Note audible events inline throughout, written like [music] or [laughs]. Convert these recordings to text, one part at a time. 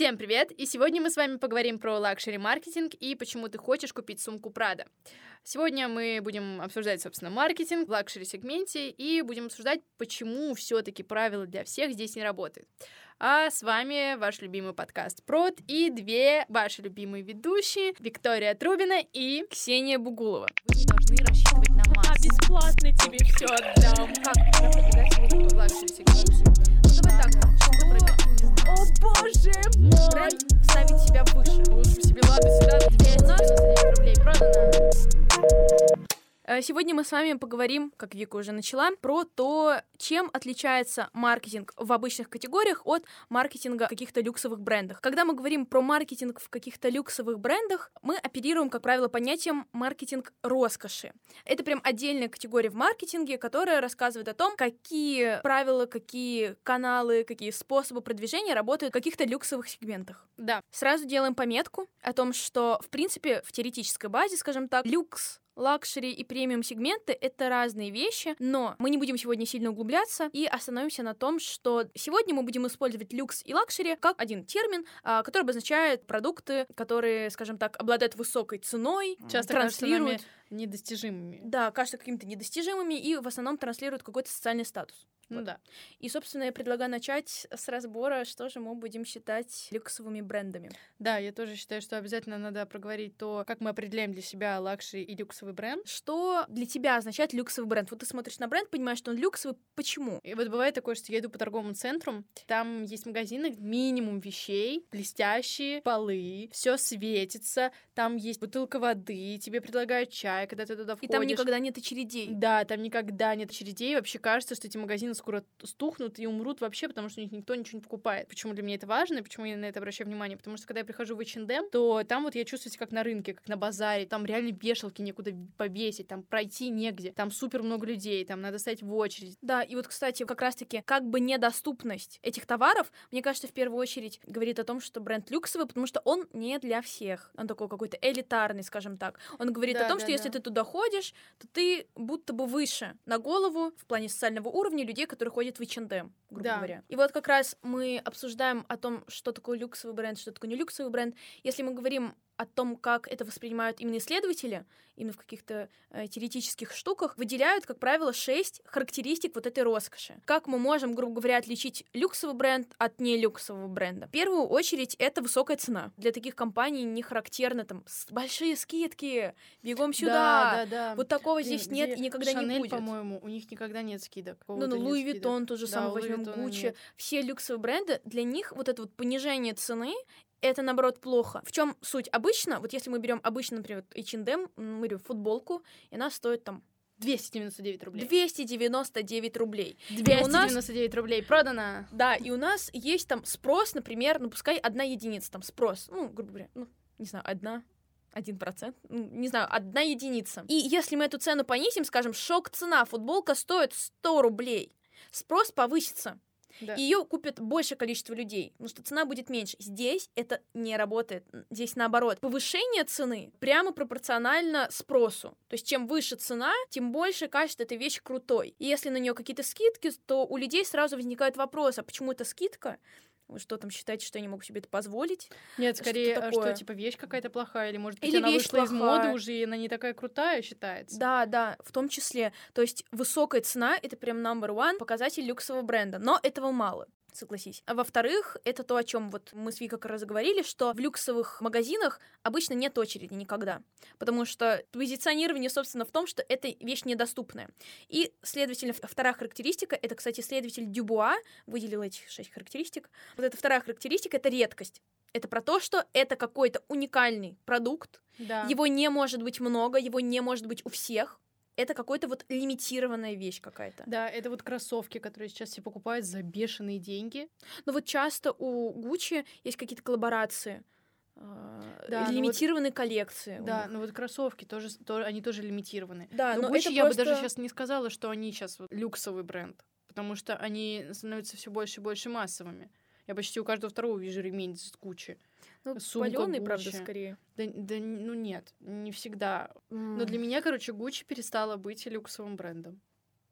Всем привет! И сегодня мы с вами поговорим про лакшери-маркетинг и почему ты хочешь купить сумку Прада. Сегодня мы будем обсуждать, собственно, маркетинг в лакшери-сегменте и будем обсуждать, почему все таки правила для всех здесь не работают. А с вами ваш любимый подкаст Прод и две ваши любимые ведущие Виктория Трубина и Ксения Бугулова. Вы должны рассчитывать на массу. А бесплатно тебе все отдам. Как продвигать в лакшери-сегменте? Ну давай так, что О боже мой! ставить себя выше. Лучше себе ладно сюда 299 рублей продано. Э, Сегодня мы с вами поговорим, как Вика уже начала, про то, чем отличается маркетинг в обычных категориях от маркетинга в каких-то люксовых брендах. Когда мы говорим про маркетинг в каких-то люксовых брендах, мы оперируем, как правило, понятием маркетинг роскоши. Это прям отдельная категория в маркетинге, которая рассказывает о том, какие правила, какие каналы, какие способы продвижения работают в каких-то люксовых сегментах. Да, Сразу делаем пометку о том, что, в принципе, в теоретической базе, скажем так, люкс лакшери и премиум сегменты — это разные вещи, но мы не будем сегодня сильно углубляться и остановимся на том, что сегодня мы будем использовать люкс и лакшери как один термин, а, который обозначает продукты, которые, скажем так, обладают высокой ценой, часто кажется транслируют, недостижимыми. да, кажутся какими-то недостижимыми и в основном транслируют какой-то социальный статус. Ну Вот. да. И, собственно, я предлагаю начать с разбора, что же мы будем считать люксовыми брендами. Да, я тоже считаю, что обязательно надо проговорить то, как мы определяем для себя лакшери и люксовый бренд. Что для тебя означает люксовый бренд? Вот ты смотришь на бренд, понимаешь, что он люксовый. Почему? И вот бывает такое, что я иду по торговому центру, там есть магазины, минимум вещей, блестящие полы, все светится, там есть бутылка воды, тебе предлагают чай, когда ты туда И входишь. там никогда нет очередей. Да, там никогда нет очередей. Вообще кажется, что эти магазины скоро стухнут и умрут вообще, потому что у них никто ничего не покупает. Почему для меня это важно почему я на это обращаю внимание? Потому что когда я прихожу в H&M, то там вот я чувствую себя как на рынке, как на базаре. Там реально вешалки некуда повесить, там пройти негде. Там супер много людей, там надо стоять в очередь. Да, и вот, кстати, как раз-таки, как бы недоступность этих товаров, мне кажется, в первую очередь говорит о том, что бренд люксовый, потому что он не для всех. Он такой какой-то элитарный, скажем так. Он говорит Да, о том, да, что если да. ты туда ходишь, то ты будто бы выше на голову в плане социального уровня людей, которые ходят в H&M, грубо Да. говоря. И вот как раз мы обсуждаем о том, что такое люксовый бренд, что такое не люксовый бренд. Если мы говорим о том, как это воспринимают именно исследователи, именно в каких-то э, теоретических штуках, выделяют, как правило, шесть характеристик вот этой роскоши. Как мы можем, грубо говоря, отличить люксовый бренд от нелюксового бренда? В первую очередь, это высокая цена. Для таких компаний не характерно там большие скидки, бегом сюда. Да, да, да. Вот такого Блин, здесь нет где и никогда не Шанель, будет. по-моему, у них никогда нет скидок. Ну, ну, нет Louis. Vuitton тоже Да, самое у Луи возьмем, Гуччи. нет. Все люксовые бренды, для них вот это вот понижение цены это наоборот плохо. В чем суть? Обычно, вот если мы берем обычно, например, H&M, мы берем футболку, и она стоит там 299 рублей. 299 рублей. И у нас 299 рублей продано. Да, и у нас есть там спрос, например, ну пускай одна единица, там спрос, ну, грубо говоря, ну, не знаю, одна, один процент, ну, не знаю, одна единица. И если мы эту цену понизим, скажем, шок цена, футболка стоит 100 рублей, спрос повысится. Да. И ее купит большее количество людей, потому что цена будет меньше. Здесь это не работает. Здесь наоборот. Повышение цены прямо пропорционально спросу. То есть чем выше цена, тем больше кажется эта вещь крутой. И если на нее какие-то скидки, то у людей сразу возникает вопрос, а почему это скидка? Что там считаете, что я не могу себе это позволить? Нет, Что скорее, а такое? что, типа, вещь какая-то плохая, или, может быть, Или она вещь вышла из моды плохая. уже, и она не такая крутая считается. Да, да, в том числе. То есть высокая цена — это прям number one показатель люксового бренда, но этого мало. Согласись. А во-вторых, это то, о чем вот мы с Викой как раз говорили, что в люксовых магазинах обычно нет очереди никогда. Потому что позиционирование, собственно, в том, что эта вещь недоступная. И, следовательно, вторая характеристика, это, кстати, следователь Дюбуа выделил этих шесть характеристик. Вот эта вторая характеристика — это редкость. Это про то, что это какой-то уникальный продукт, Да. его не может быть много, его не может быть у всех. Это какой-то вот лимитированная вещь какая-то. Да, это вот кроссовки, которые сейчас все покупают за бешеные деньги. Но вот часто у Гуччи есть какие-то коллаборации, а, Да, ну вот- лимитированные коллекции. у Да, них. ну вот кроссовки тоже, с- то- они тоже лимитированы. да, но но это я бы даже просто- сейчас не сказала, что они сейчас вот люксовый бренд, потому что они становятся все больше и больше массовыми. Я почти у каждого второго вижу ремень с Гуччи. ну, сумка палёный, правда, Gucci. скорее. Да, да, ну нет, не всегда. Но для меня, короче, Гуччи перестала быть люксовым брендом.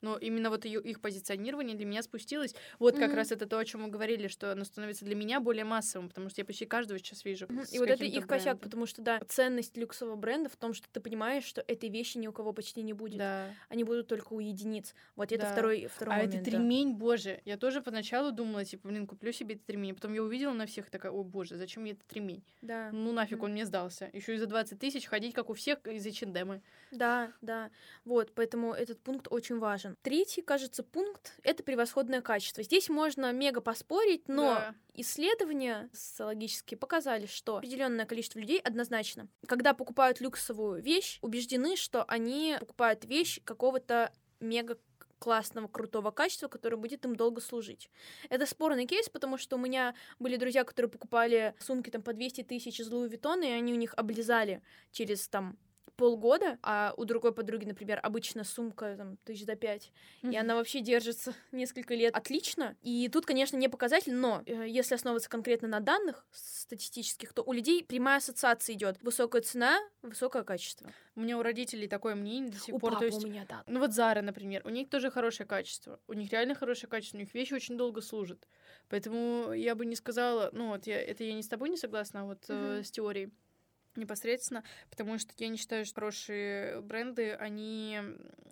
Но именно вот ее, их позиционирование для меня спустилось. Вот как раз это то, о чем мы говорили, что оно становится для меня более массовым, потому что я почти каждого сейчас вижу. И вот это их косяк, потому что, да, ценность люксового бренда в том, что ты понимаешь, что этой вещи ни у кого почти не будет. Да. Они будут только у единиц. Вот это Да. второй, второй А момент. это да. тремень, боже. Я тоже поначалу думала, типа, блин, куплю себе этот ремень. Потом я увидела на всех, такая, о боже, зачем мне этот ремень? Да. Ну нафиг Мгм. он мне сдался. Еще и за 20 тысяч ходить, как у всех, из H&M. Да, да. Вот, поэтому этот пункт очень важен. Третий, кажется, пункт — это превосходное качество. Здесь можно мега поспорить, но Да. исследования социологические показали, что определенное количество людей однозначно, когда покупают люксовую вещь, убеждены, что они покупают вещь какого-то мега классного, крутого качества, которое будет им долго служить. Это спорный кейс, потому что у меня были друзья, которые покупали сумки там по 200 тысяч из Луи Vuitton, и они у них облизали через там полгода, а у другой подруги, например, обычно сумка там тысяч за пять, и она вообще держится [laughs] несколько лет отлично. И тут, конечно, не показатель, но э, если основываться конкретно на данных статистических, то у людей прямая ассоциация идет. Высокая цена, высокое качество. У меня у родителей такое мнение до сих у пор. папы То есть, у меня, да. ну вот Зара, например, у них тоже хорошее качество. У них реально хорошее качество, у них вещи очень долго служат. Поэтому я бы не сказала, ну вот я, это я не с тобой не согласна, а вот э, Мгм. с теорией непосредственно, потому что я не считаю, что хорошие бренды, они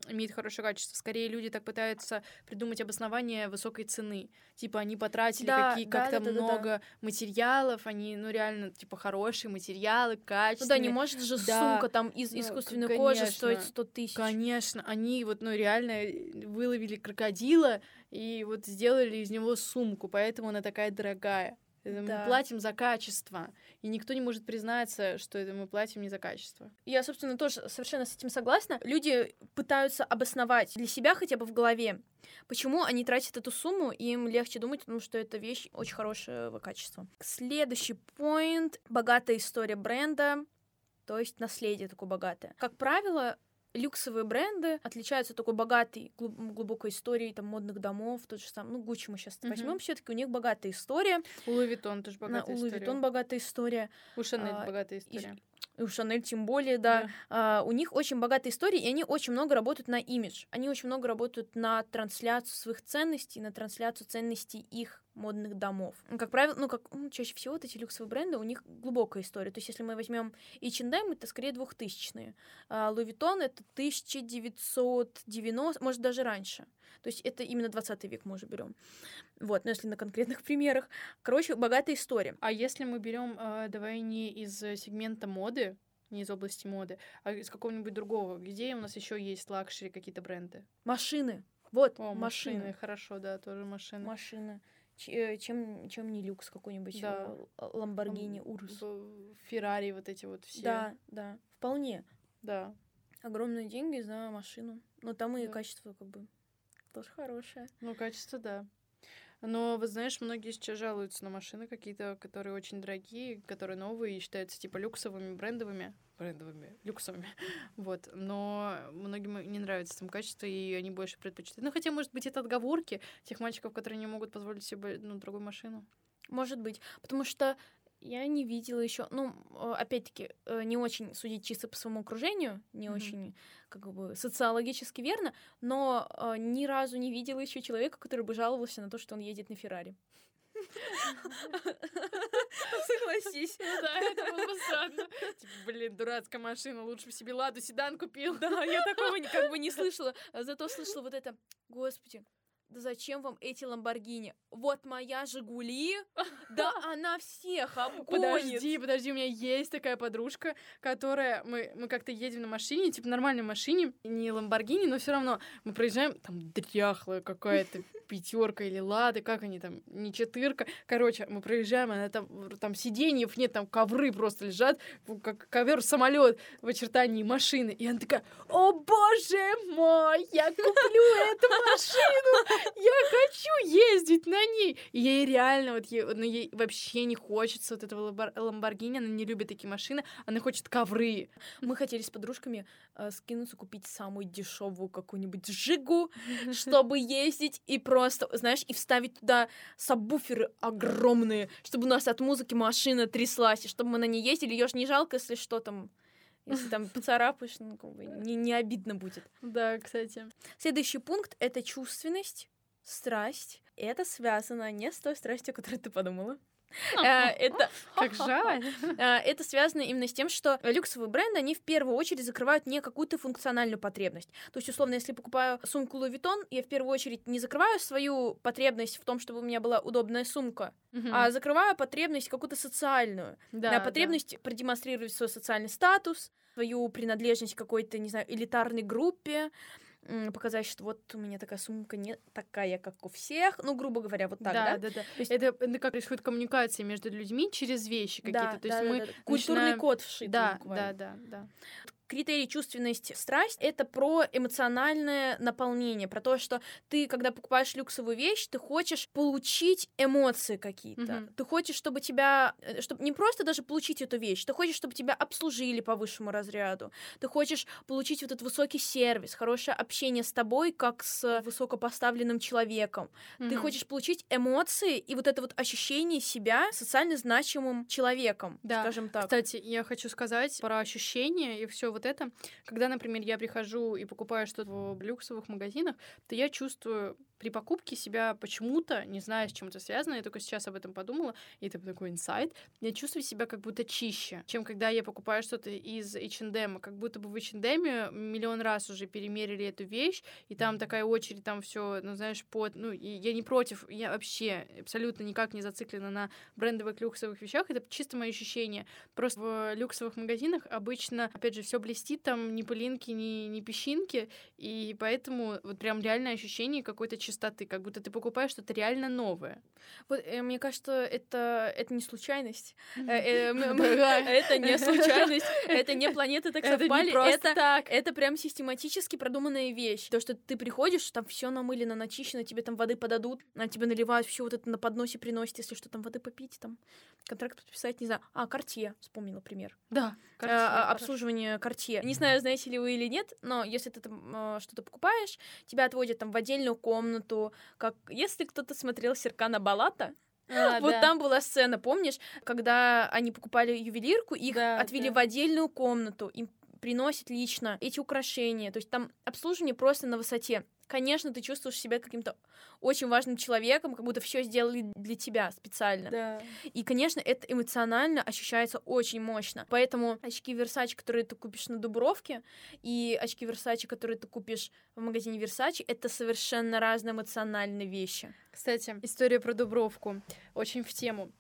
имеют хорошее качество. Скорее, люди так пытаются придумать обоснование высокой цены. Типа, они потратили Да, какие, да, как-то да, да, да, да. много материалов, они, ну, реально, типа, хорошие материалы, Ну качественные. да, не может же Да. сумка там из Ну, искусственной к- кожи конечно. стоить 100 тысяч. Конечно, они вот, ну, реально выловили крокодила и вот сделали из него сумку, поэтому она такая дорогая. Это Да. Мы платим за качество, и никто не может признаться, что это мы платим не за качество. Я, собственно, тоже совершенно с этим согласна. Люди пытаются обосновать для себя хотя бы в голове, почему они тратят эту сумму, и им легче думать, ну, что эта вещь очень хорошего качества. Следующий поинт — богатая история бренда, то есть наследие такое богатое. Как правило, люксовые бренды отличаются такой богатой, глуб- глубокой историей там, модных домов, тот же самый, ну, Гуччи мы сейчас Мгм. возьмем, все таки у них богатая история, У Louis Vuitton тоже богатая у Луи история. Виттон богатая история, У Шанель а, богатая и- история. и у Шанель тем более, да. А, у них очень богатая история, и они очень много работают на имидж. Они очень много работают на трансляцию своих ценностей, на трансляцию ценностей их модных домов. Ну, Как правило, ну, как ну, чаще всего вот эти люксовые бренды, у них глубокая история. То есть, если мы возьмем H&M, это скорее двухтысячные. А Louis Vuitton — это 1990, может, даже раньше. То есть это именно 20 век мы уже берем. Вот, но если на конкретных [laughs] примерах. Короче, богатая история. А если мы берем, э, давай не из сегмента моды, не из области моды, а из какого-нибудь другого, где у нас еще есть luxury какие-то бренды? Машины. Вот, О, машины. машины, хорошо, да, тоже машины. Машина. Э, чем, чем не люкс какой-нибудь, Да. э, Lamborghini, Urus. Феррари, вот эти вот все. Да, да, вполне. Да. Огромные деньги за машину. Но там и Да. качество как бы тоже хорошее. Ну, качество, да. Но, вы знаешь, многие сейчас жалуются на машины какие-то, которые очень дорогие, которые новые и считаются типа люксовыми, брендовыми. Брендовыми, люксовыми. [laughs] Вот. Но многим не нравится там качество, и они больше предпочитают. Ну, хотя, может быть, это отговорки тех мальчиков, которые не могут позволить себе ну, другую машину. Может быть. Потому что я не видела еще, ну, э, опять-таки, э, не очень судить чисто по своему окружению, не Мгм. очень, как бы, социологически верно, но э, ни разу не видела еще человека, который бы жаловался на то, что он едет на Феррари. Согласись. [laughs] Да, это было бы странно. Типа, блин, дурацкая машина, лучше бы себе Ладу седан купил. Да, я такого как бы не [laughs] слышала. Зато слышала вот это. Господи, да зачем вам эти Ламборгини? Вот моя Жигули, да [laughs] она всех обгонит. Подожди, подожди, у меня есть такая подружка, которая мы, мы как-то едем на машине, типа нормальной машине, не Ламборгини, но все равно мы проезжаем, там дряхлая какая-то [laughs] пятерка или лада, как они там, не четырка. Короче, мы проезжаем, она там, там сиденьев нет, там ковры просто лежат, как ковер самолет в очертании машины. И она такая, о боже мой, я куплю эту [laughs] машину, я хочу ездить на ней. Ей реально, вот ей, ну, ей вообще не хочется вот этого ламбор- Ламборгини, она не любит такие машины, она хочет ковры. Мы хотели с подружками э, скинуться, купить самую дешевую какую-нибудь Жигу, чтобы ездить и просто, знаешь, и вставить туда сабвуферы огромные, чтобы у нас от музыки машина тряслась, и чтобы мы на ней ездили. Ее ж не жалко, если что там Если там поцарапаешь, ну, как бы не, не обидно будет. Да, кстати. Следующий пункт — это чувственность, страсть. Это связано не с той страстью, о которой ты подумала. Э, Это [laughs] Как жаль. А, Это связано именно с тем, что люксовые бренды, они в первую очередь закрывают не какую-то функциональную потребность. То есть, условно, если покупаю сумку Louis Vuitton, я в первую очередь не закрываю свою потребность в том, чтобы у меня была удобная сумка, а закрываю потребность какую-то социальную. Да, потребность продемонстрировать свой социальный статус, свою принадлежность к какой-то, не знаю, элитарной группе, показать, что вот у меня такая сумка не такая, как у всех. Ну, грубо говоря, вот так, да? да, да, да. есть- Это, это как происходит коммуникация между людьми через вещи какие-то. Да, То есть да, мы да, да. Культурный начинаем- код вшит. Да, буквально. да, да, да. Критерий чувственность, страсть — это про эмоциональное наполнение, про то, что ты, когда покупаешь люксовую вещь, ты хочешь получить эмоции какие-то. Мгм. Ты хочешь, чтобы тебя... чтобы не просто даже получить эту вещь, ты хочешь, чтобы тебя обслужили по высшему разряду. Ты хочешь получить вот этот высокий сервис, хорошее общение с тобой, как с высокопоставленным человеком. Ты Мгм. хочешь получить эмоции и вот это вот ощущение себя социально значимым человеком, Да. скажем так. Кстати, я хочу сказать про ощущения и все вот это. Когда, например, я прихожу и покупаю что-то в люксовых магазинах, то я чувствую при покупке себя почему-то, не знаю, с чем это связано, я только сейчас об этом подумала, и это такой инсайт, я чувствую себя как будто чище, чем когда я покупаю что-то из H&M, как будто бы в H&M миллион раз уже перемерили эту вещь, и там такая очередь, там все, ну, знаешь, под... Ну, я не против, я вообще абсолютно никак не зациклена на брендовых люксовых вещах, это чисто мои ощущения. Просто в люксовых магазинах обычно, опять же, все блестит, там ни пылинки, ни, ни песчинки, и поэтому вот прям реальное ощущение какой-то чистоты, как будто ты покупаешь что-то реально новое. Вот, э, мне кажется, это, это не случайность. Э, э. [laughs] Это не случайность, это не планеты так [laughs] совпали, это прям систематически продуманная вещь. То, что ты приходишь, там все намылено, начищено, тебе там воды подадут, а тебе наливают все вот это на подносе приносят, если что, там воды попить, там контракт подписать, не знаю. А, Картье, вспомнила пример. Да, Э, а, обслуживание Картье. Не знаю, знаете ли вы или нет, но если ты там что-то покупаешь, тебя отводят там в отдельную комнату, как если кто-то смотрел Серкана Балата, А, вот да. там была сцена, помнишь, когда они покупали ювелирку, их Да, отвели да. в отдельную комнату, им приносят лично эти украшения. То есть там обслуживание просто на высоте. Конечно, ты чувствуешь себя каким-то очень важным человеком, как будто все сделали для тебя специально. Да. И, конечно, это эмоционально ощущается очень мощно. Поэтому очки Versace, которые ты купишь на Дубровке, и очки Versace, которые ты купишь в магазине Versace, это совершенно разные эмоциональные вещи. Кстати, история про Дубровку очень в тему.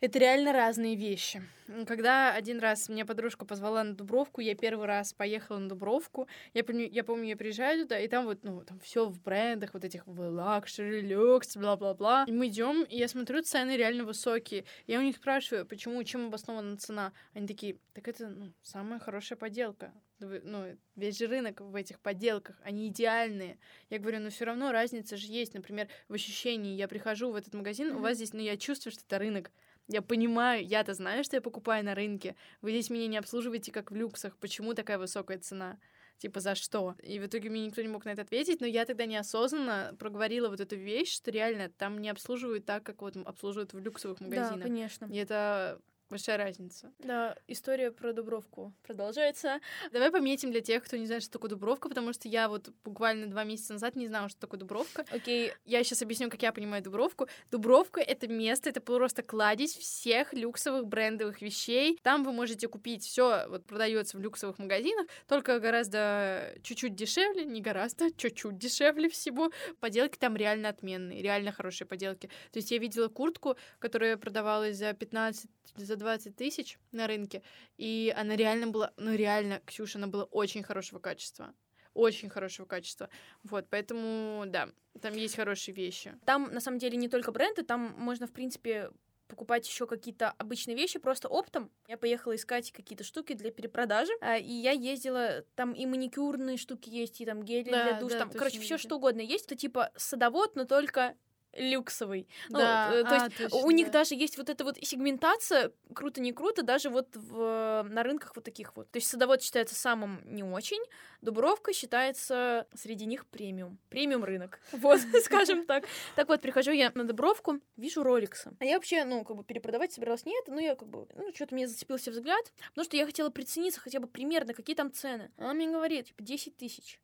Это реально разные вещи. Когда один раз меня подружка позвала на Дубровку, я первый раз поехала на Дубровку. Я помню, я помню, я приезжаю туда, и там вот, ну, там все в брендах, вот этих в luxury, люкс, бла-бла-бла. И мы идем, и я смотрю, цены реально высокие. Я у них спрашиваю, почему, чем обоснована цена. Они такие, так это, ну, самая хорошая поделка. Ну, весь же рынок в этих подделках, они идеальные. Я говорю, но все равно разница же есть. Например, в ощущении я прихожу в этот магазин, у вас здесь, ну, я чувствую, что это рынок. Я понимаю, я-то знаю, что я покупаю на рынке. Вы здесь меня не обслуживаете, как в люксах. Почему такая высокая цена? Типа, за что? И в итоге мне никто не мог на это ответить, но я тогда неосознанно проговорила вот эту вещь, что реально там не обслуживают так, как вот обслуживают в люксовых Да, магазинах. конечно. И это большая разница. Да, история про Дубровку продолжается. Давай пометим для тех, кто не знает, что такое Дубровка, потому что я вот буквально два месяца назад не знала, что такое Дубровка. Окей, Я сейчас объясню, как я понимаю Дубровку. Дубровка — это место, это просто кладезь всех люксовых брендовых вещей. Там вы можете купить все, вот продается в люксовых магазинах, только гораздо чуть-чуть дешевле, не гораздо, чуть-чуть дешевле всего. Поделки там реально отменные, реально хорошие поделки. То есть я видела куртку, которая продавалась за 15, за 20 тысяч на рынке, и она реально была, ну реально, Ксюша, она была очень хорошего качества. Очень хорошего качества. Вот, поэтому, да, там есть хорошие вещи. там на самом деле не только бренды, там можно, в принципе, покупать еще какие-то обычные вещи просто оптом. Я поехала искать какие-то штуки для перепродажи, а, и я ездила, там и маникюрные штуки есть, и там гели Да, для душа, да, там, короче, все что угодно есть. Это типа садовод, но только люксовый. Ну, Да, э, то а, есть точно, у них да. даже есть вот эта вот сегментация, круто не круто, даже вот в, на рынках вот таких вот. То есть садовод считается самым не очень, Дубровка считается среди них премиум. Премиум рынок. [laughs] Вот, скажем так. Так вот, прихожу я на Дубровку, вижу роликсы. А я вообще, ну, как бы перепродавать собиралась нет, ну, я как бы, ну, что-то мне зацепился взгляд, потому что я хотела прицениться хотя бы примерно, какие там цены. Она мне говорит, типа, 10 тысяч.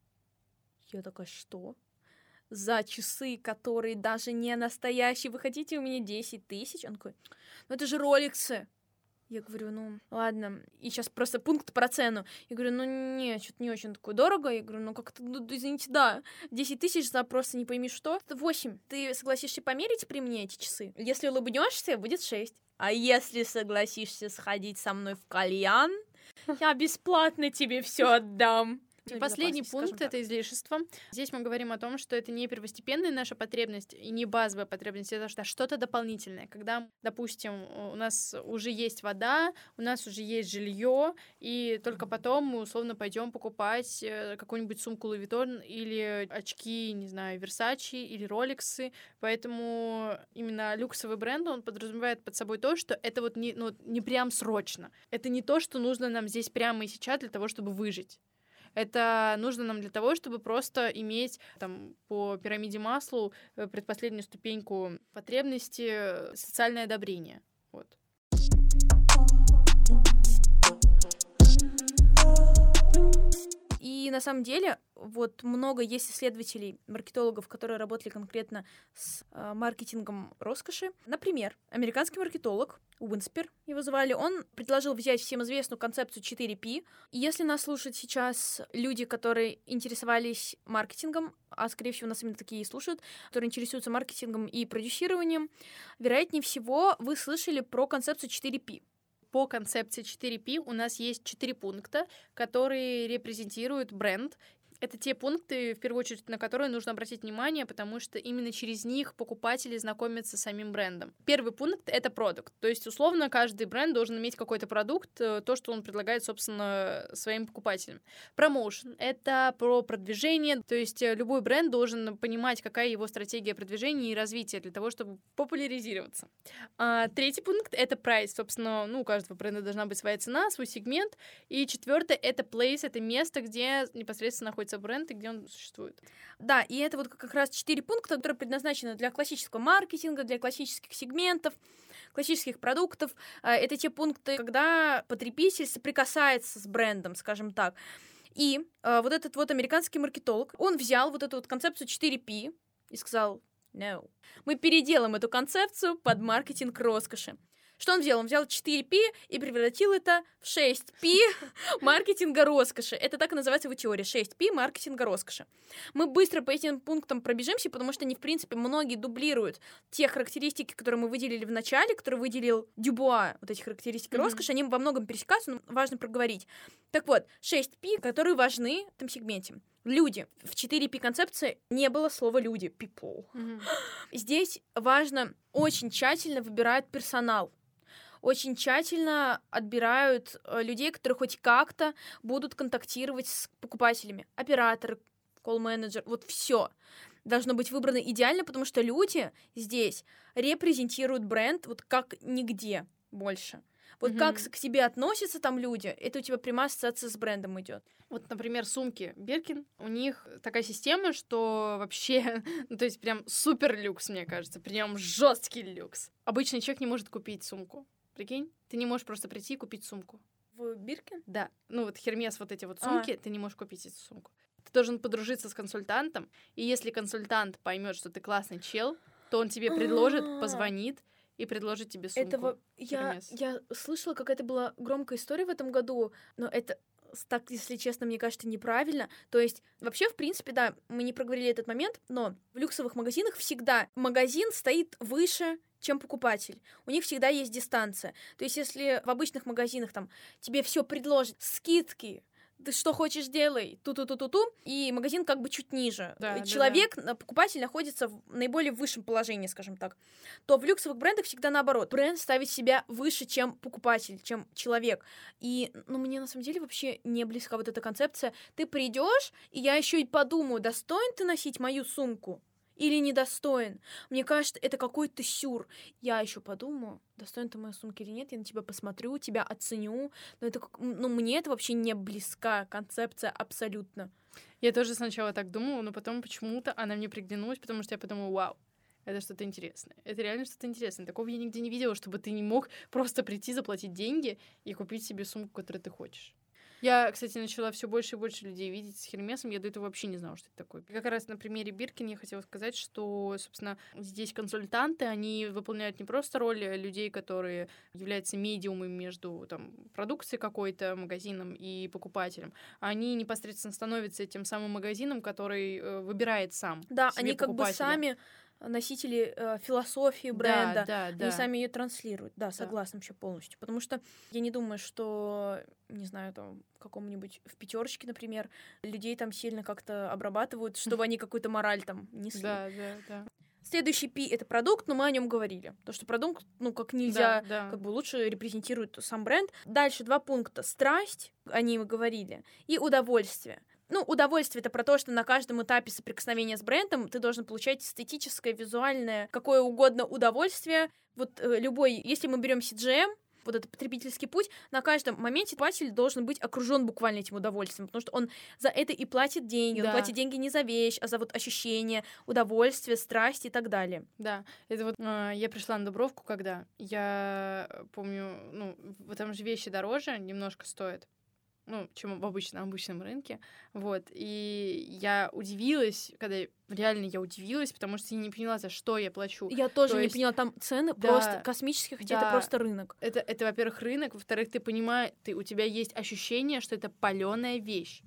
Я такая, что? За часы, которые даже не настоящие. Вы хотите у меня 10 тысяч? Он такой, ну это же роликсы. Я говорю, ну ладно. И сейчас просто пункт про цену. Я говорю, ну не, что-то не очень такое дорого. Я говорю, ну как-то, ну, извините, да. 10 тысяч за просто не пойми что. Это 8. Ты согласишься померить при мне эти часы? Если улыбнешься, будет 6. А если согласишься сходить со мной в кальян, я бесплатно тебе все отдам. И последний пункт — это излишество. Здесь мы говорим о том, что это не первостепенная наша потребность и не базовая потребность, это что- что-то дополнительное. Когда, допустим, у нас уже есть вода, у нас уже есть жилье, и только потом мы условно пойдем покупать э, какую-нибудь сумку Louis Vuitton или очки, не знаю, Versace или Rolex. Поэтому именно люксовый бренд, он подразумевает под собой то, что это вот не, ну, не прям срочно. Это не то, что нужно нам здесь прямо и сейчас для того, чтобы выжить. Это нужно нам для того, чтобы просто иметь там по пирамиде Маслоу э, предпоследнюю ступеньку потребности э, социальное одобрение. Вот. И на самом деле, вот много есть исследователей, маркетологов, которые работали конкретно с э, маркетингом роскоши. Например, американский маркетолог Уинспер его звали, он предложил взять всем известную концепцию 4P. И если нас слушают сейчас люди, которые интересовались маркетингом, а скорее всего нас именно такие и слушают, которые интересуются маркетингом и продюсированием, вероятнее всего вы слышали про концепцию 4P. По концепции 4P у нас есть 4 пункта, которые репрезентируют бренд. Это те пункты, в первую очередь, на которые нужно обратить внимание, потому что именно через них покупатели знакомятся с самим брендом. Первый пункт — это продукт. То есть, условно, каждый бренд должен иметь какой-то продукт, э, то, что он предлагает, собственно, своим покупателям. Промоушен — это про продвижение, то есть э, любой бренд должен понимать, какая его стратегия продвижения и развития для того, чтобы популяризироваться. А, третий пункт — это прайс. Собственно, ну, у каждого бренда должна быть своя цена, свой сегмент. И четвертое — это place, это место, где непосредственно находится бренд и где он существует. Да, и это вот как раз четыре пункта, которые предназначены для классического маркетинга, для классических сегментов, классических продуктов. А, Это те пункты, когда потребитель соприкасается с брендом, скажем так. И а, вот этот вот американский маркетолог, он взял вот эту вот концепцию 4P и сказал, no, мы переделаем эту концепцию под маркетинг роскоши. Что он взял? Он взял 4P и превратил это в 6P маркетинга роскоши. Это так и называется его теория. 6P маркетинга роскоши. Мы быстро по этим пунктам пробежимся, потому что они, в принципе, многие дублируют те характеристики, которые мы выделили в начале, которые выделил Дюбуа, вот эти характеристики Мгм. роскоши, они во многом пересекаются, но важно проговорить. Так вот, 6P, которые важны в этом сегменте. Люди. В 4P концепции не было слова люди, people. Здесь важно очень тщательно выбирать персонал. Очень тщательно отбирают э, людей, которые хоть как-то будут контактировать с покупателями. Оператор, колл-менеджер, вот все должно быть выбрано идеально, потому что люди здесь репрезентируют бренд вот как нигде больше. Вот Мгм. как к тебе относятся там люди, это у тебя прямая ассоциация с брендом идет. Вот, например, сумки Биркин, у них такая система, что вообще, [laughs] ну, то есть прям супер люкс, мне кажется, прям жесткий люкс. Обычный человек не может купить сумку. Прикинь, ты не можешь просто прийти и купить сумку. В Биркин? Да, ну вот Хермес, вот эти вот А. сумки, ты не можешь купить эту сумку. Ты должен подружиться с консультантом, и если консультант поймет, что ты классный чел, то он тебе предложит, А. позвонит и предложит тебе сумку. Этого я, я слышала, какая-то была громкая история в этом году, но это так, если честно, мне кажется, неправильно. То есть, вообще, в принципе, да, мы не проговорили этот момент, но в люксовых магазинах всегда магазин стоит выше, чем покупатель. У них всегда есть дистанция. То есть, если в обычных магазинах там тебе все предложат, скидки, ты что хочешь делай, ту-ту-ту-ту-ту, и магазин как бы чуть ниже. Да, Э, да, Человек, на- покупатель находится в наиболее высшем положении, скажем так то в люксовых брендах всегда наоборот. Бренд ставит себя выше, чем покупатель, чем человек. И, ну, мне на самом деле вообще не близка вот эта концепция. Ты придешь, и я еще и подумаю, достоин ты носить мою сумку или недостоин. Мне кажется, это какой-то сюр. Я еще подумаю, достоин ты моей сумки или нет, я на тебя посмотрю, тебя оценю. Но это, ну, мне это вообще не близка концепция абсолютно. Я тоже сначала так думала, но потом почему-то она мне приглянулась, потому что я подумала, вау, это что-то интересное. Это реально что-то интересное. Такого я нигде не видела, чтобы ты не мог просто прийти, заплатить деньги и купить себе сумку, которую ты хочешь. Я, кстати, начала все больше и больше людей видеть с Хермесом. Я до этого вообще не знала, что это такое. Как раз на примере Биркин я хотела сказать, что, собственно, здесь консультанты, они выполняют не просто роль людей, которые являются медиумами между там, продукцией какой-то, магазином и покупателем. Они непосредственно становятся тем самым магазином, который э, выбирает сам. Да, они как бы сами носители э, философии бренда, да, да, да. они сами ее транслируют. Да, согласна вообще полностью. Потому что я не думаю, что, не знаю, там, в каком-нибудь в пятерочке, например, людей там сильно как-то обрабатывают, [laughs] чтобы они какую-то мораль там несли. Да, да, да. Следующий пи это продукт, но мы о нем говорили. То, что продукт, ну, как нельзя, да, да. как бы лучше репрезентирует сам бренд. Дальше два пункта. Страсть, о ней мы говорили, и удовольствие ну, удовольствие это про то, что на каждом этапе соприкосновения с брендом ты должен получать эстетическое, визуальное, какое угодно удовольствие. Вот э, любой, если мы берем CGM, вот этот потребительский путь, на каждом моменте покупатель должен быть окружен буквально этим удовольствием, потому что он за это и платит деньги, да. он платит деньги не за вещь, а за вот ощущение, удовольствие, страсть и так далее. Да, это вот э, я пришла на Дубровку, когда я помню, ну, там же вещи дороже немножко стоят, ну, чем в обычном, обычном рынке, вот, и я удивилась, когда реально я удивилась, потому что я не поняла, за что я плачу. Я тоже То не есть... поняла, там цены да, просто космические, хотя да, это просто рынок. Это, это во-первых, рынок, во-вторых, ты понимаешь, ты, у тебя есть ощущение, что это паленая вещь.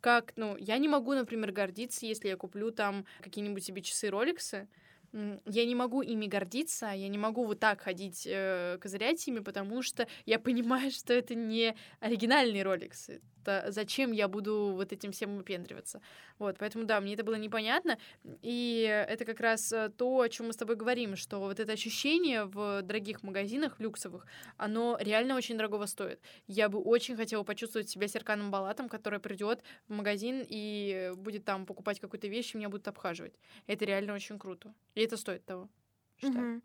Как, ну, я не могу, например, гордиться, если я куплю там какие-нибудь себе часы Роликсы, я не могу ими гордиться, я не могу вот так ходить, э, козырять ими, потому что я понимаю, [laughs] что это не оригинальный Rolex то зачем я буду вот этим всем выпендриваться. Вот, поэтому, да, мне это было непонятно, и это как раз э, то, о чем мы с тобой говорим, что вот это ощущение в дорогих магазинах люксовых, оно реально очень дорогого стоит. Я бы очень хотела почувствовать себя Серканом Балатом, который придет в магазин и будет там покупать какую-то вещь, и меня будут обхаживать. Это реально очень круто. И это стоит того. Угу.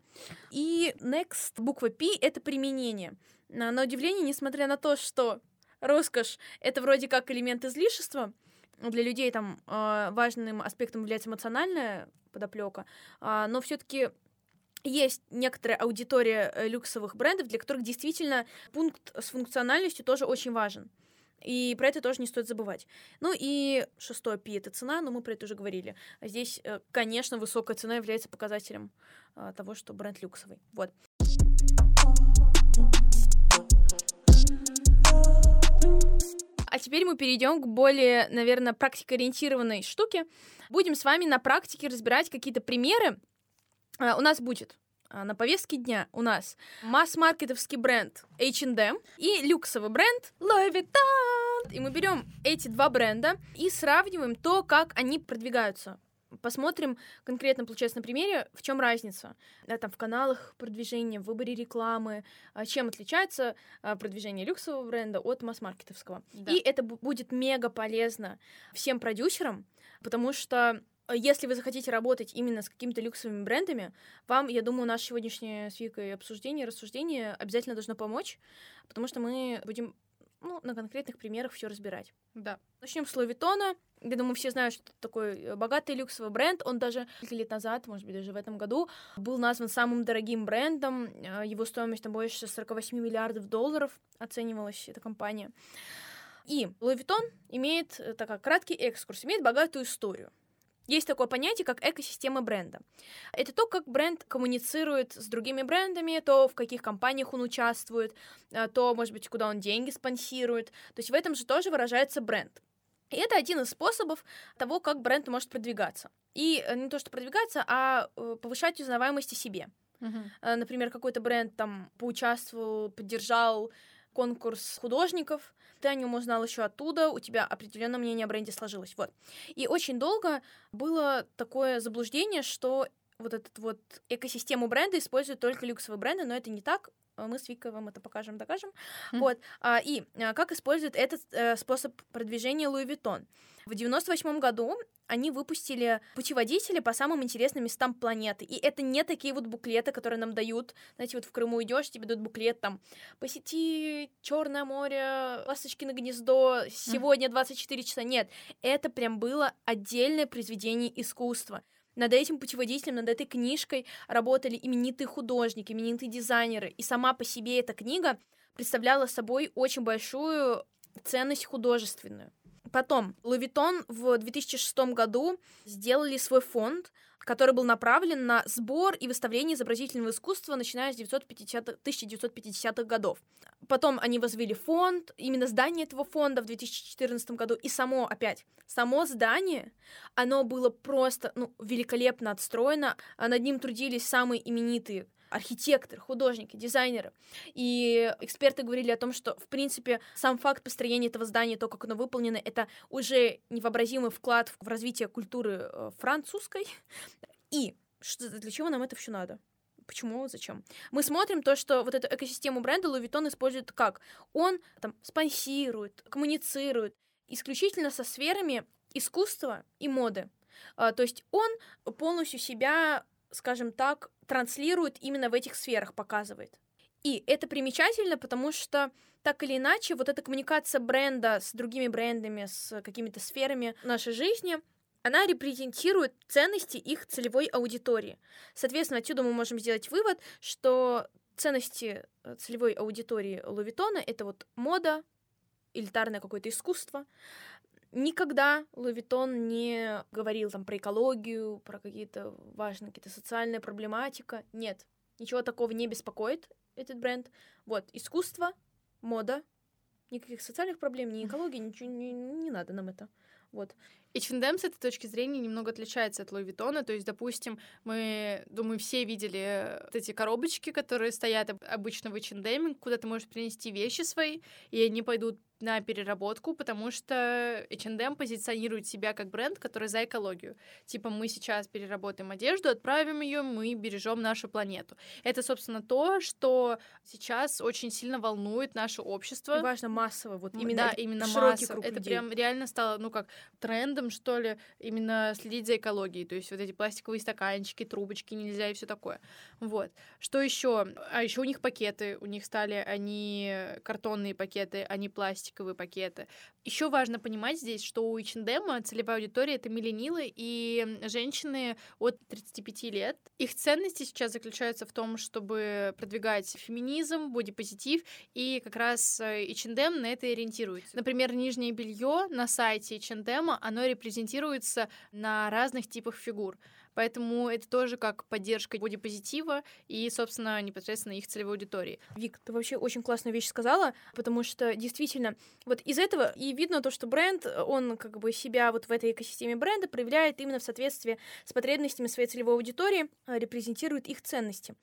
И next, буква P — это применение. На удивление, несмотря на то, что роскошь — это вроде как элемент излишества. Для людей там э, важным аспектом является эмоциональная подоплека, э, но все-таки есть некоторая аудитория э, люксовых брендов, для которых действительно пункт с функциональностью тоже очень важен. И про это тоже не стоит забывать. Ну и шестое пи это цена, но мы про это уже говорили. Здесь, э, конечно, высокая цена является показателем э, того, что бренд люксовый. Вот. А теперь мы перейдем к более, наверное, практикоориентированной штуке. Будем с вами на практике разбирать какие-то примеры. А, у нас будет а, на повестке дня у нас масс-маркетовский бренд H&M и люксовый бренд Louis Vuitton. И мы берем эти два бренда и сравниваем то, как они продвигаются посмотрим конкретно, получается, на примере, в чем разница. Да, там в каналах продвижения, в выборе рекламы, а, чем отличается а, продвижение люксового бренда от масс-маркетовского. Да. И это будет мега полезно всем продюсерам, потому что а, если вы захотите работать именно с какими-то люксовыми брендами, вам, я думаю, наше сегодняшнее с Викой обсуждение, рассуждение обязательно должно помочь, потому что мы будем ну, на конкретных примерах все разбирать. Да. Начнем с Ловитона. Я думаю, все знают, что это такой э, богатый люксовый бренд. Он даже несколько лет назад, может быть, даже в этом году, был назван самым дорогим брендом. Э, его стоимость там больше 48 миллиардов долларов оценивалась эта компания. И Vuitton имеет, э, так как краткий экскурс, имеет богатую историю. Есть такое понятие, как экосистема бренда. Это то, как бренд коммуницирует с другими брендами, то, в каких компаниях он участвует, то, может быть, куда он деньги спонсирует. То есть в этом же тоже выражается бренд. И это один из способов того, как бренд может продвигаться. И э, не то, что продвигаться, а э, повышать узнаваемость о себе. Uh-huh. Например, какой-то бренд там поучаствовал, поддержал конкурс художников, ты о нем узнал еще оттуда, у тебя определенное мнение о бренде сложилось. Вот. И очень долго было такое заблуждение, что вот этот вот экосистему бренда используют только люксовые бренды, но это не так. Мы с Викой вам это покажем, докажем. Mm. Вот. А, и а, как использует этот а, способ продвижения Louis Vuitton? В 98 году они выпустили путеводители по самым интересным местам планеты. И это не такие вот буклеты, которые нам дают. Знаете, вот в Крыму идешь, тебе дают буклет там посети Черное море, Ласточкино гнездо, сегодня 24 часа. Нет, это прям было отдельное произведение искусства. Над этим путеводителем, над этой книжкой работали именитые художники, именитые дизайнеры. И сама по себе эта книга представляла собой очень большую ценность художественную. Потом, Лувитон в 2006 году сделали свой фонд, который был направлен на сбор и выставление изобразительного искусства, начиная с 950 1950-х годов. Потом они возвели фонд, именно здание этого фонда в 2014 году, и само, опять, само здание, оно было просто, ну, великолепно отстроено, над ним трудились самые именитые архитекторы, художники, дизайнеры. И эксперты говорили о том, что, в принципе, сам факт построения этого здания, то, как оно выполнено, это уже невообразимый вклад в развитие культуры э, французской. И что, для чего нам это все надо? Почему? Зачем? Мы смотрим то, что вот эту экосистему бренда Louis Vuitton использует как? Он там спонсирует, коммуницирует исключительно со сферами искусства и моды. А, то есть он полностью себя скажем так, транслирует именно в этих сферах, показывает. И это примечательно, потому что так или иначе вот эта коммуникация бренда с другими брендами, с какими-то сферами нашей жизни, она репрезентирует ценности их целевой аудитории. Соответственно, отсюда мы можем сделать вывод, что ценности э, целевой аудитории Лувитона — это вот мода, элитарное какое-то искусство, Никогда Лувитон не говорил там про экологию, про какие-то важные какие-то социальные проблематика. Нет, ничего такого не беспокоит этот бренд. Вот, искусство, мода, никаких социальных проблем, ни экологии, ничего не, не надо нам это. Вот. H&M с этой точки зрения немного отличается от Louis Vuitton. То есть, допустим, мы, думаю, все видели вот эти коробочки, которые стоят обычно в H&M, куда ты можешь принести вещи свои, и они пойдут на переработку, потому что H&M позиционирует себя как бренд, который за экологию. Типа мы сейчас переработаем одежду, отправим ее, мы бережем нашу планету. Это, собственно, то, что сейчас очень сильно волнует наше общество. И важно массово, вот именно да, именно массово. Это людей. прям реально стало, ну как трендом что ли, именно следить за экологией. То есть вот эти пластиковые стаканчики, трубочки нельзя и все такое. Вот. Что еще? А еще у них пакеты, у них стали они картонные пакеты, а не пластик пластиковые пакеты. Еще важно понимать здесь, что у H&M целевая аудитория — это миллениалы и женщины от 35 лет. Их ценности сейчас заключаются в том, чтобы продвигать феминизм, бодипозитив, и как раз H&M на это ориентируется. Например, нижнее белье на сайте H&M, оно репрезентируется на разных типах фигур. Поэтому это тоже как поддержка бодипозитива и, собственно, непосредственно их целевой аудитории. Вик, ты вообще очень классную вещь сказала, потому что действительно вот из этого и видно то, что бренд, он как бы себя вот в этой экосистеме бренда проявляет именно в соответствии с потребностями своей целевой аудитории, а, репрезентирует их ценности.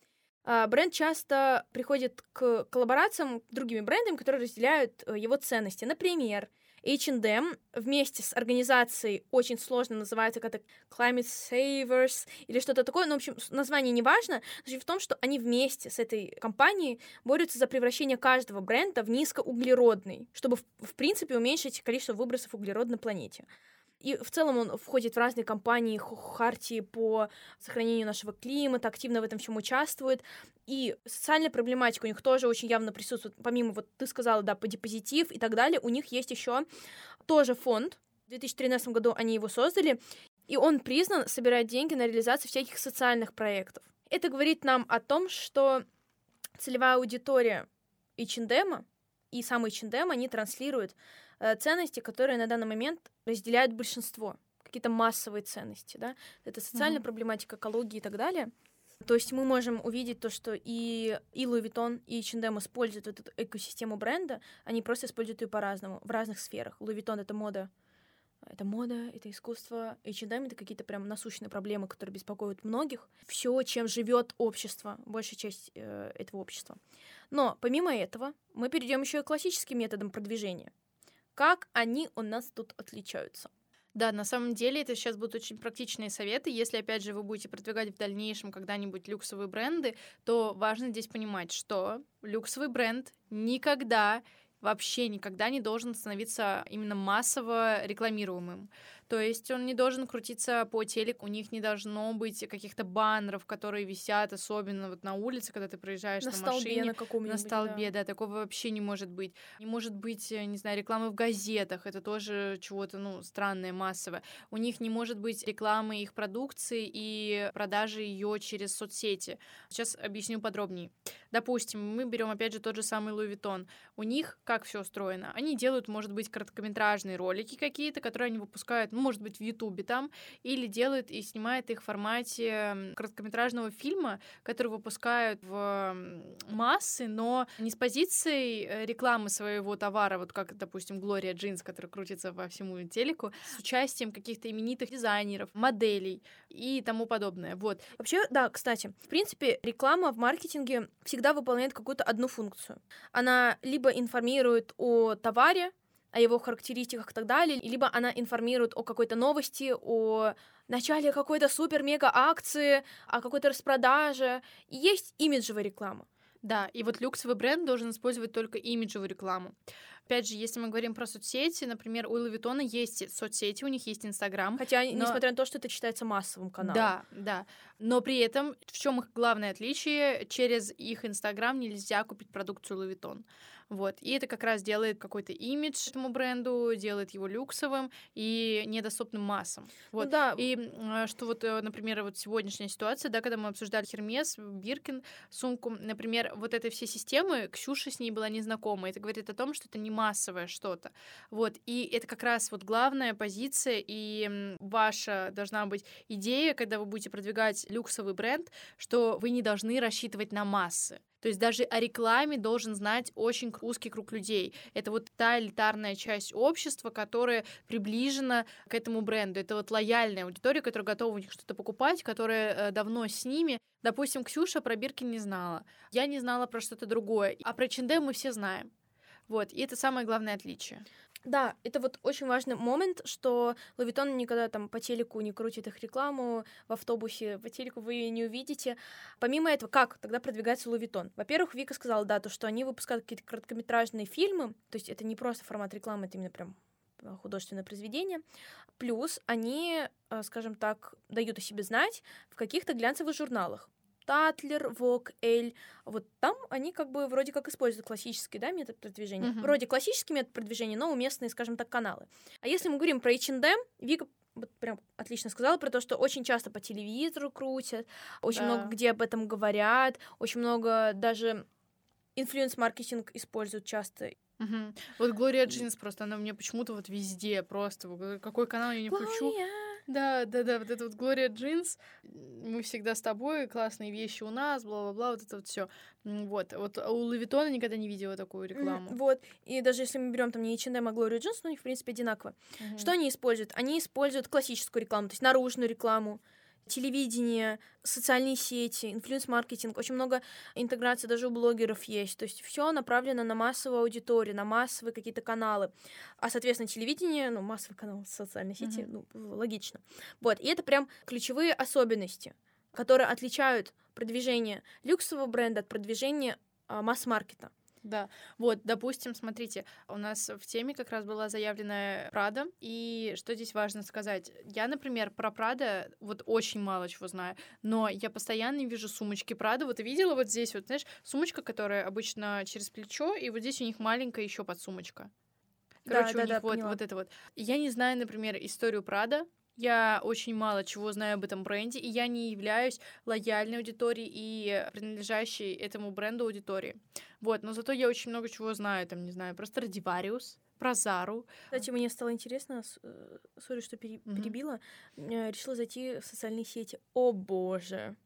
А, бренд часто приходит к коллаборациям с другими брендами, которые разделяют э, его ценности. Например, H&M вместе с организацией очень сложно называется как-то Climate Savers или что-то такое, ну, в общем, название не важно, суть в том, что они вместе с этой компанией борются за превращение каждого бренда в низкоуглеродный, чтобы, в, принципе, уменьшить количество выбросов углерода на планете. И в целом он входит в разные компании, хартии по сохранению нашего климата, активно в этом всем участвует. И социальная проблематика у них тоже очень явно присутствует. Помимо, вот ты сказала, да, по депозитив и так далее, у них есть еще тоже фонд. В 2013 году они его создали, и он признан собирать деньги на реализацию всяких социальных проектов. Это говорит нам о том, что целевая аудитория H&M и сам H&M, они транслируют ценности, которые на данный момент разделяют большинство, какие-то массовые ценности, да, это социальная mm-hmm. проблематика, экологии и так далее. То есть мы можем увидеть то, что и, и Louis Vuitton, и H&M используют эту экосистему бренда, они просто используют ее по-разному, в разных сферах. Louis Vuitton — это мода, это мода, это искусство. H&M — это какие-то прям насущные проблемы, которые беспокоят многих. Все, чем живет общество, большая часть э, этого общества. Но помимо этого, мы перейдем еще и к классическим методам продвижения как они у нас тут отличаются. Да, на самом деле это сейчас будут очень практичные советы. Если, опять же, вы будете продвигать в дальнейшем когда-нибудь люксовые бренды, то важно здесь понимать, что люксовый бренд никогда вообще никогда не должен становиться именно массово рекламируемым. То есть он не должен крутиться по телеку, у них не должно быть каких-то баннеров, которые висят, особенно вот на улице, когда ты проезжаешь На на, столбе машине. на каком-нибудь. На столбе, да. да. такого вообще не может быть. Не может быть, э, не знаю, рекламы в газетах, это тоже чего-то, ну, странное, массовое. У них не может быть рекламы их продукции и продажи ее через соцсети. Сейчас объясню подробнее. Допустим, мы берем опять же тот же самый Louis Vuitton. У них как все устроено? Они делают, может быть, короткометражные ролики какие-то, которые они выпускают, ну, может быть, в Ютубе там, или делают и снимают их в формате короткометражного фильма, который выпускают в массы, но не с позицией э, рекламы своего товара, вот как, допустим, Глория Джинс, который крутится по всему телеку, с участием каких-то именитых дизайнеров, моделей и тому подобное. Вот. Вообще, да, кстати, в принципе, реклама в маркетинге всегда выполняет какую-то одну функцию. Она либо информирует о товаре, о его характеристиках и так далее, либо она информирует о какой-то новости, о начале какой-то супер-мега-акции, о какой-то распродаже. И есть имиджевая реклама. Да, и вот люксовый бренд должен использовать только имиджевую рекламу. Опять же, если мы говорим про соцсети, например, у Louis Vuitton есть соцсети, у них есть Инстаграм. Хотя, Но- несмотря на то, что это считается массовым каналом. Да, да. Но при этом в чем их главное отличие? Через их Инстаграм нельзя купить продукцию Louis Vuitton. Вот. И это как раз делает какой-то имидж этому бренду, делает его люксовым и недоступным массам. Ну Вот. да, И что вот, э, например, вот сегодняшняя ситуация, да, когда мы обсуждали Хермес, Биркин, сумку, например, вот этой все системы, Ксюша с ней была незнакома. Это говорит о том, что это не массовое что-то. Вот. И это как раз вот главная позиция и ваша должна быть идея, когда вы будете продвигать люксовый бренд, что вы не должны рассчитывать на массы. То есть даже о рекламе должен знать очень узкий круг людей. Это вот та элитарная часть общества, которая приближена к этому бренду. Это вот лояльная аудитория, которая готова у них что-то покупать, которая э, давно с ними. Допустим, Ксюша про Биркин не знала. Я не знала про что-то другое. А про H&M мы все знаем. Вот, и это самое главное отличие. Да, это вот очень важный момент, что Лавитон никогда там по телеку не крутит их рекламу, в автобусе по телеку вы ее не увидите. Помимо этого, как тогда продвигается Лувитон? Во-первых, Вика сказала, да, то, что они выпускают какие-то короткометражные фильмы, то есть это не просто формат рекламы, это именно прям э, художественное произведение. Плюс они, э, скажем так, дают о себе знать в каких-то глянцевых журналах. Татлер, Vogue, Эль. Вот там они как бы вроде как используют классический да, метод продвижения. Мгм. Вроде классический метод продвижения, но уместные, скажем так, каналы. А если мы говорим про H&M, Вика вот прям отлично сказала про то, что очень часто по телевизору крутят, очень Да. много где об этом говорят, очень много даже influence-маркетинг используют часто. Мгм. Вот Gloria Jeans просто, она у меня почему-то вот везде просто. Какой канал я не включу. Да, да, да, вот это вот Gloria Jeans, мы всегда с тобой, классные вещи у нас, бла-бла-бла, вот это вот все. Вот, вот а у Louis Vuitton а никогда не видела такую рекламу. Вот. И даже если мы берем там не H&M, а Jeans, ну, у них, в принципе, одинаково. Что они используют? Они используют классическую рекламу, то есть наружную рекламу, телевидение, социальные сети, influence-маркетинг. Очень много интеграции даже у блогеров есть. То есть все направлено на массовую аудиторию, на массовые какие-то каналы. А, соответственно, телевидение, ну, массовый канал [laughs] социальной сети, ну, логично. Вот. И это прям ключевые особенности, которые отличают продвижение люксового бренда от продвижения а, масс-маркета. Да, вот, допустим, смотрите, у нас в теме как раз была заявлена Прада, и что здесь важно сказать? Я, например, про Прада вот очень мало чего знаю, но я постоянно вижу сумочки Прада. Вот видела вот здесь вот, знаешь, сумочка, которая обычно через плечо, и вот здесь у них маленькая еще подсумочка. Да, Короче, да, у да, них вот, поняла. вот это вот. Я не знаю, например, историю Прада. Я очень мало чего знаю об этом бренде, и я не являюсь лояльной аудиторией и принадлежащей этому бренду аудитории. Вот, но зато я очень много чего знаю, там, не знаю, про Stradivarius, про Зару. Кстати, мне стало интересно, э, сори, что перебила, э, решила зайти в социальные сети. О боже!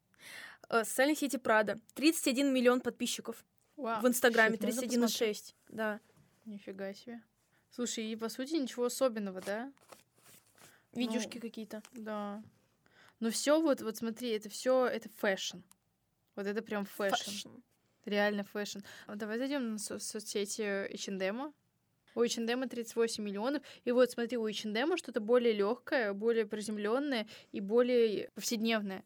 Э, Социальные сети Прада. 31 миллион подписчиков Вау. в Инстаграме, Shit, можно 31,6. Да. Нифига себе. Слушай, и по сути ничего особенного, да? Видюшки Ну, какие-то. Да. Но все вот, вот смотри, это все, это fashion. Вот это прям fashion. Fashion. Реально fashion. Вот давай зайдем на со- соцсети H&M. У H&M 38 миллионов. И вот смотри, у H&M что-то более легкое, более приземленное и более повседневное.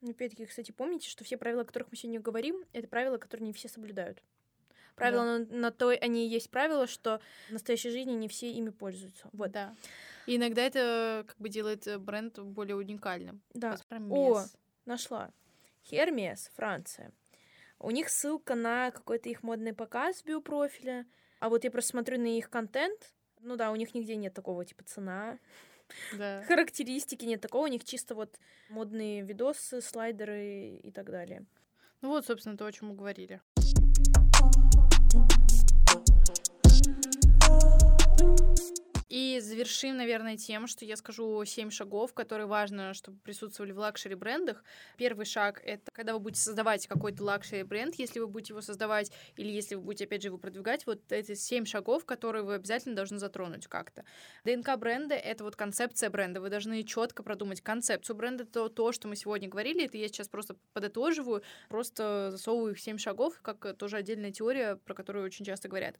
Ну, Опять-таки, кстати, помните, что все правила, о которых мы сегодня говорим, это правила, которые не все соблюдают. Правила на, на то они и есть правила, что в настоящей жизни не все ими пользуются. Вот. Да. И иногда это как бы делает э, бренд более уникальным. Да. О, нашла. Hermes, Франция. У них ссылка на какой-то их модный показ биопрофиля. А вот я просто смотрю на их контент. Ну да, у них нигде нет такого типа цена. Да. [laughs] Характеристики нет такого, у них чисто вот модные видосы, слайдеры и так далее. Ну вот, собственно, то, о чем мы говорили. Завершим, наверное, тем, что я скажу семь шагов, которые важно, чтобы присутствовали в лакшери-брендах. Первый шаг — это когда вы будете создавать какой-то luxury-бренд, если вы будете его создавать, или если вы будете, опять же, его продвигать, вот эти семь шагов, которые вы обязательно должны затронуть как-то. ДНК бренда — это вот концепция бренда. Вы должны четко продумать концепцию бренда. То, то, что мы сегодня говорили, это я сейчас просто подытоживаю, просто засовываю их семь шагов, как тоже отдельная теория, про которую очень часто говорят.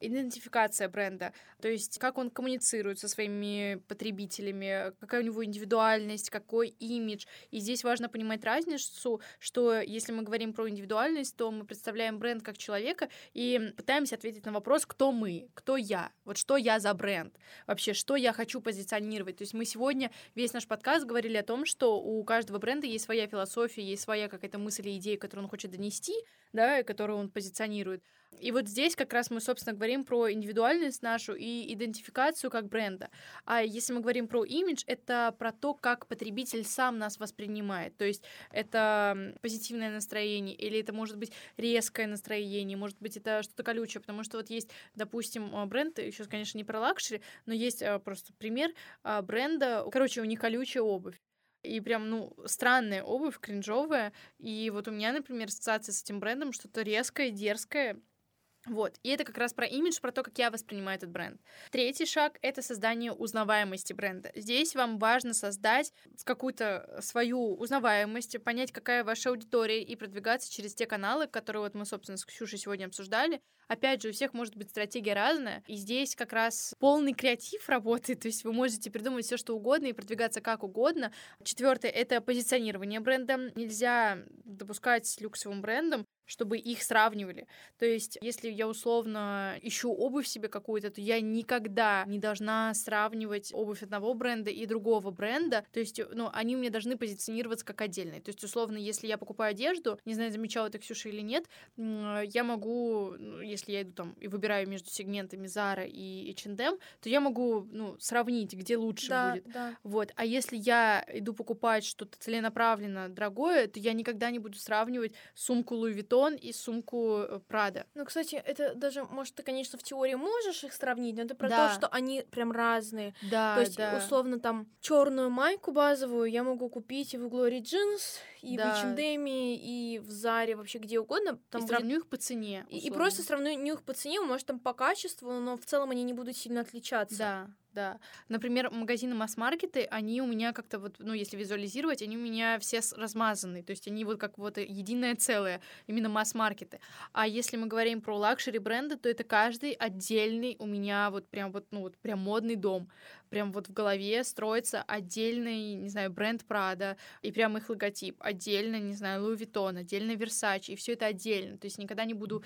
Идентификация бренда, то есть как он коммуницирует коммуницирует со своими потребителями, какая у него индивидуальность, какой имидж. И здесь важно понимать разницу, что если мы говорим про индивидуальность, то мы представляем бренд как человека и пытаемся ответить на вопрос, кто мы, кто я, вот что я за бренд, вообще, что я хочу позиционировать. То есть мы сегодня весь наш подкаст говорили о том, что у каждого бренда есть своя философия, есть своя какая-то мысль и идея, которую он хочет донести, да, и которую он позиционирует. И вот здесь как раз мы, собственно, говорим про индивидуальность нашу и идентификацию как бренда. А если мы говорим про имидж, это про то, как потребитель сам нас воспринимает. То есть это позитивное настроение, или это может быть резкое настроение, может быть, это что-то колючее, потому что вот есть, допустим, а, бренд, еще, конечно, не про luxury, но есть а, просто пример а, бренда, короче, у них колючая обувь. И прям, ну, странная обувь, кринжовая. И вот у меня, например, ассоциация с этим брендом что-то резкое, дерзкое, вот, и это как раз про имидж, про то, как я воспринимаю этот бренд. Третий шаг — это создание узнаваемости бренда. Здесь вам важно создать какую-то свою узнаваемость, понять, какая ваша аудитория, и продвигаться через те каналы, которые вот мы, собственно, с Ксюшей сегодня обсуждали. Опять же, у всех может быть стратегия разная, и здесь как раз полный креатив работает, то есть вы можете придумать все, что угодно и продвигаться как угодно. Четвертое — это позиционирование бренда. Нельзя допускать с люксовым брендом чтобы их сравнивали. То есть, если я условно ищу обувь себе какую-то, то я никогда не должна сравнивать обувь одного бренда и другого бренда. То есть, ну, они у меня должны позиционироваться как отдельные. То есть, условно, если я покупаю одежду, не знаю, замечала это Ксюша или нет, я могу, ну, если я иду там и выбираю между сегментами Zara и H&M, то я могу, ну, сравнить, где лучше да, будет. Да. Вот. А если я иду покупать что-то целенаправленно дорогое, то я никогда не буду сравнивать сумку Louis Vuitton Vuitton и сумку Прада. Э, ну, кстати, это даже, может, ты, конечно, в теории можешь их сравнить, но это про да. то, что они прям разные. Да, то есть, да. условно, там черную майку базовую я могу купить и в Glory Jeans, и да. в H&M, и в Заре, вообще где угодно. Там и будет... сравню их по цене. И, и просто сравню их по цене, может, там по качеству, но в целом они не будут сильно отличаться. Да, да. Например, магазины масс-маркеты, они у меня как-то вот, ну, если визуализировать, они у меня все размазаны, то есть они вот как вот единое целое, именно масс-маркеты. А если мы говорим про luxury бренды, то это каждый отдельный у меня вот прям вот, ну, вот прям модный дом прям вот в голове строится отдельный, не знаю, бренд Прада, и прям их логотип, отдельно, не знаю, Louis Vuitton, отдельно Versace, и все это отдельно, то есть никогда не буду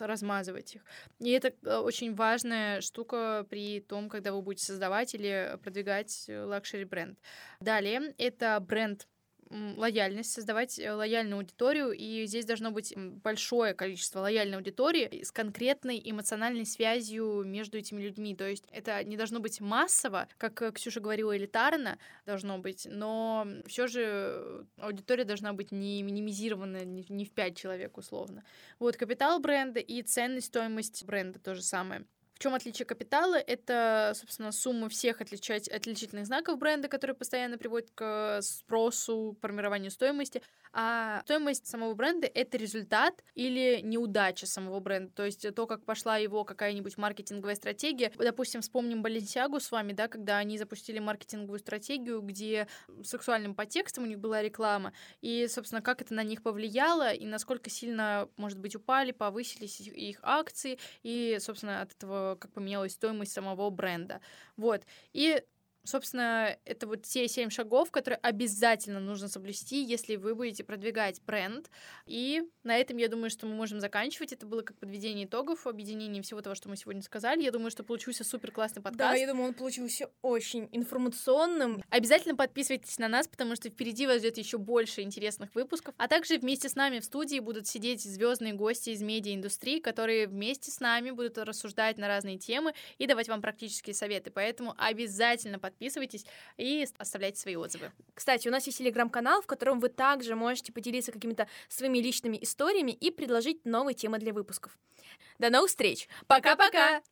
размазывать их. И это э, очень важная штука при том, когда вы будете создавать или продвигать э, luxury бренд. Далее, это бренд лояльность, создавать э, лояльную аудиторию, и здесь должно быть большое количество лояльной аудитории с конкретной эмоциональной связью между этими людьми. То есть это не должно быть массово, как э, Ксюша говорила, элитарно должно быть, но все же э, аудитория должна быть не минимизирована не в пять человек условно. Вот капитал бренда и ценность, стоимость бренда то же самое чем отличие капитала? Это, собственно, сумма всех отличать, отличительных знаков бренда, которые постоянно приводят к спросу, формированию стоимости. А стоимость самого бренда — это результат или неудача самого бренда. То есть то, как пошла его какая-нибудь маркетинговая стратегия. Допустим, вспомним Баленсиагу с вами, да, когда они запустили маркетинговую стратегию, где сексуальным подтекстом у них была реклама. И, собственно, как это на них повлияло, и насколько сильно, может быть, упали, повысились их акции, и, собственно, от этого как поменялась стоимость самого бренда. Вот. И Собственно, это вот те семь шагов, которые обязательно нужно соблюсти, если вы будете продвигать бренд. И на этом, я думаю, что мы можем заканчивать. Это было как подведение итогов, объединение всего того, что мы сегодня сказали. Я думаю, что получился супер классный подкаст. Да, я думаю, он получился очень информационным. Обязательно подписывайтесь на нас, потому что впереди вас ждет еще больше интересных выпусков. А также вместе с нами в студии будут сидеть звездные гости из медиаиндустрии, которые вместе с нами будут рассуждать на разные темы и давать вам практические советы. Поэтому обязательно подписывайтесь и оставляйте свои отзывы. Кстати, у нас есть телеграм-канал, в котором вы также можете поделиться какими-то своими личными историями и предложить новые темы для выпусков. До новых встреч! Пока-пока!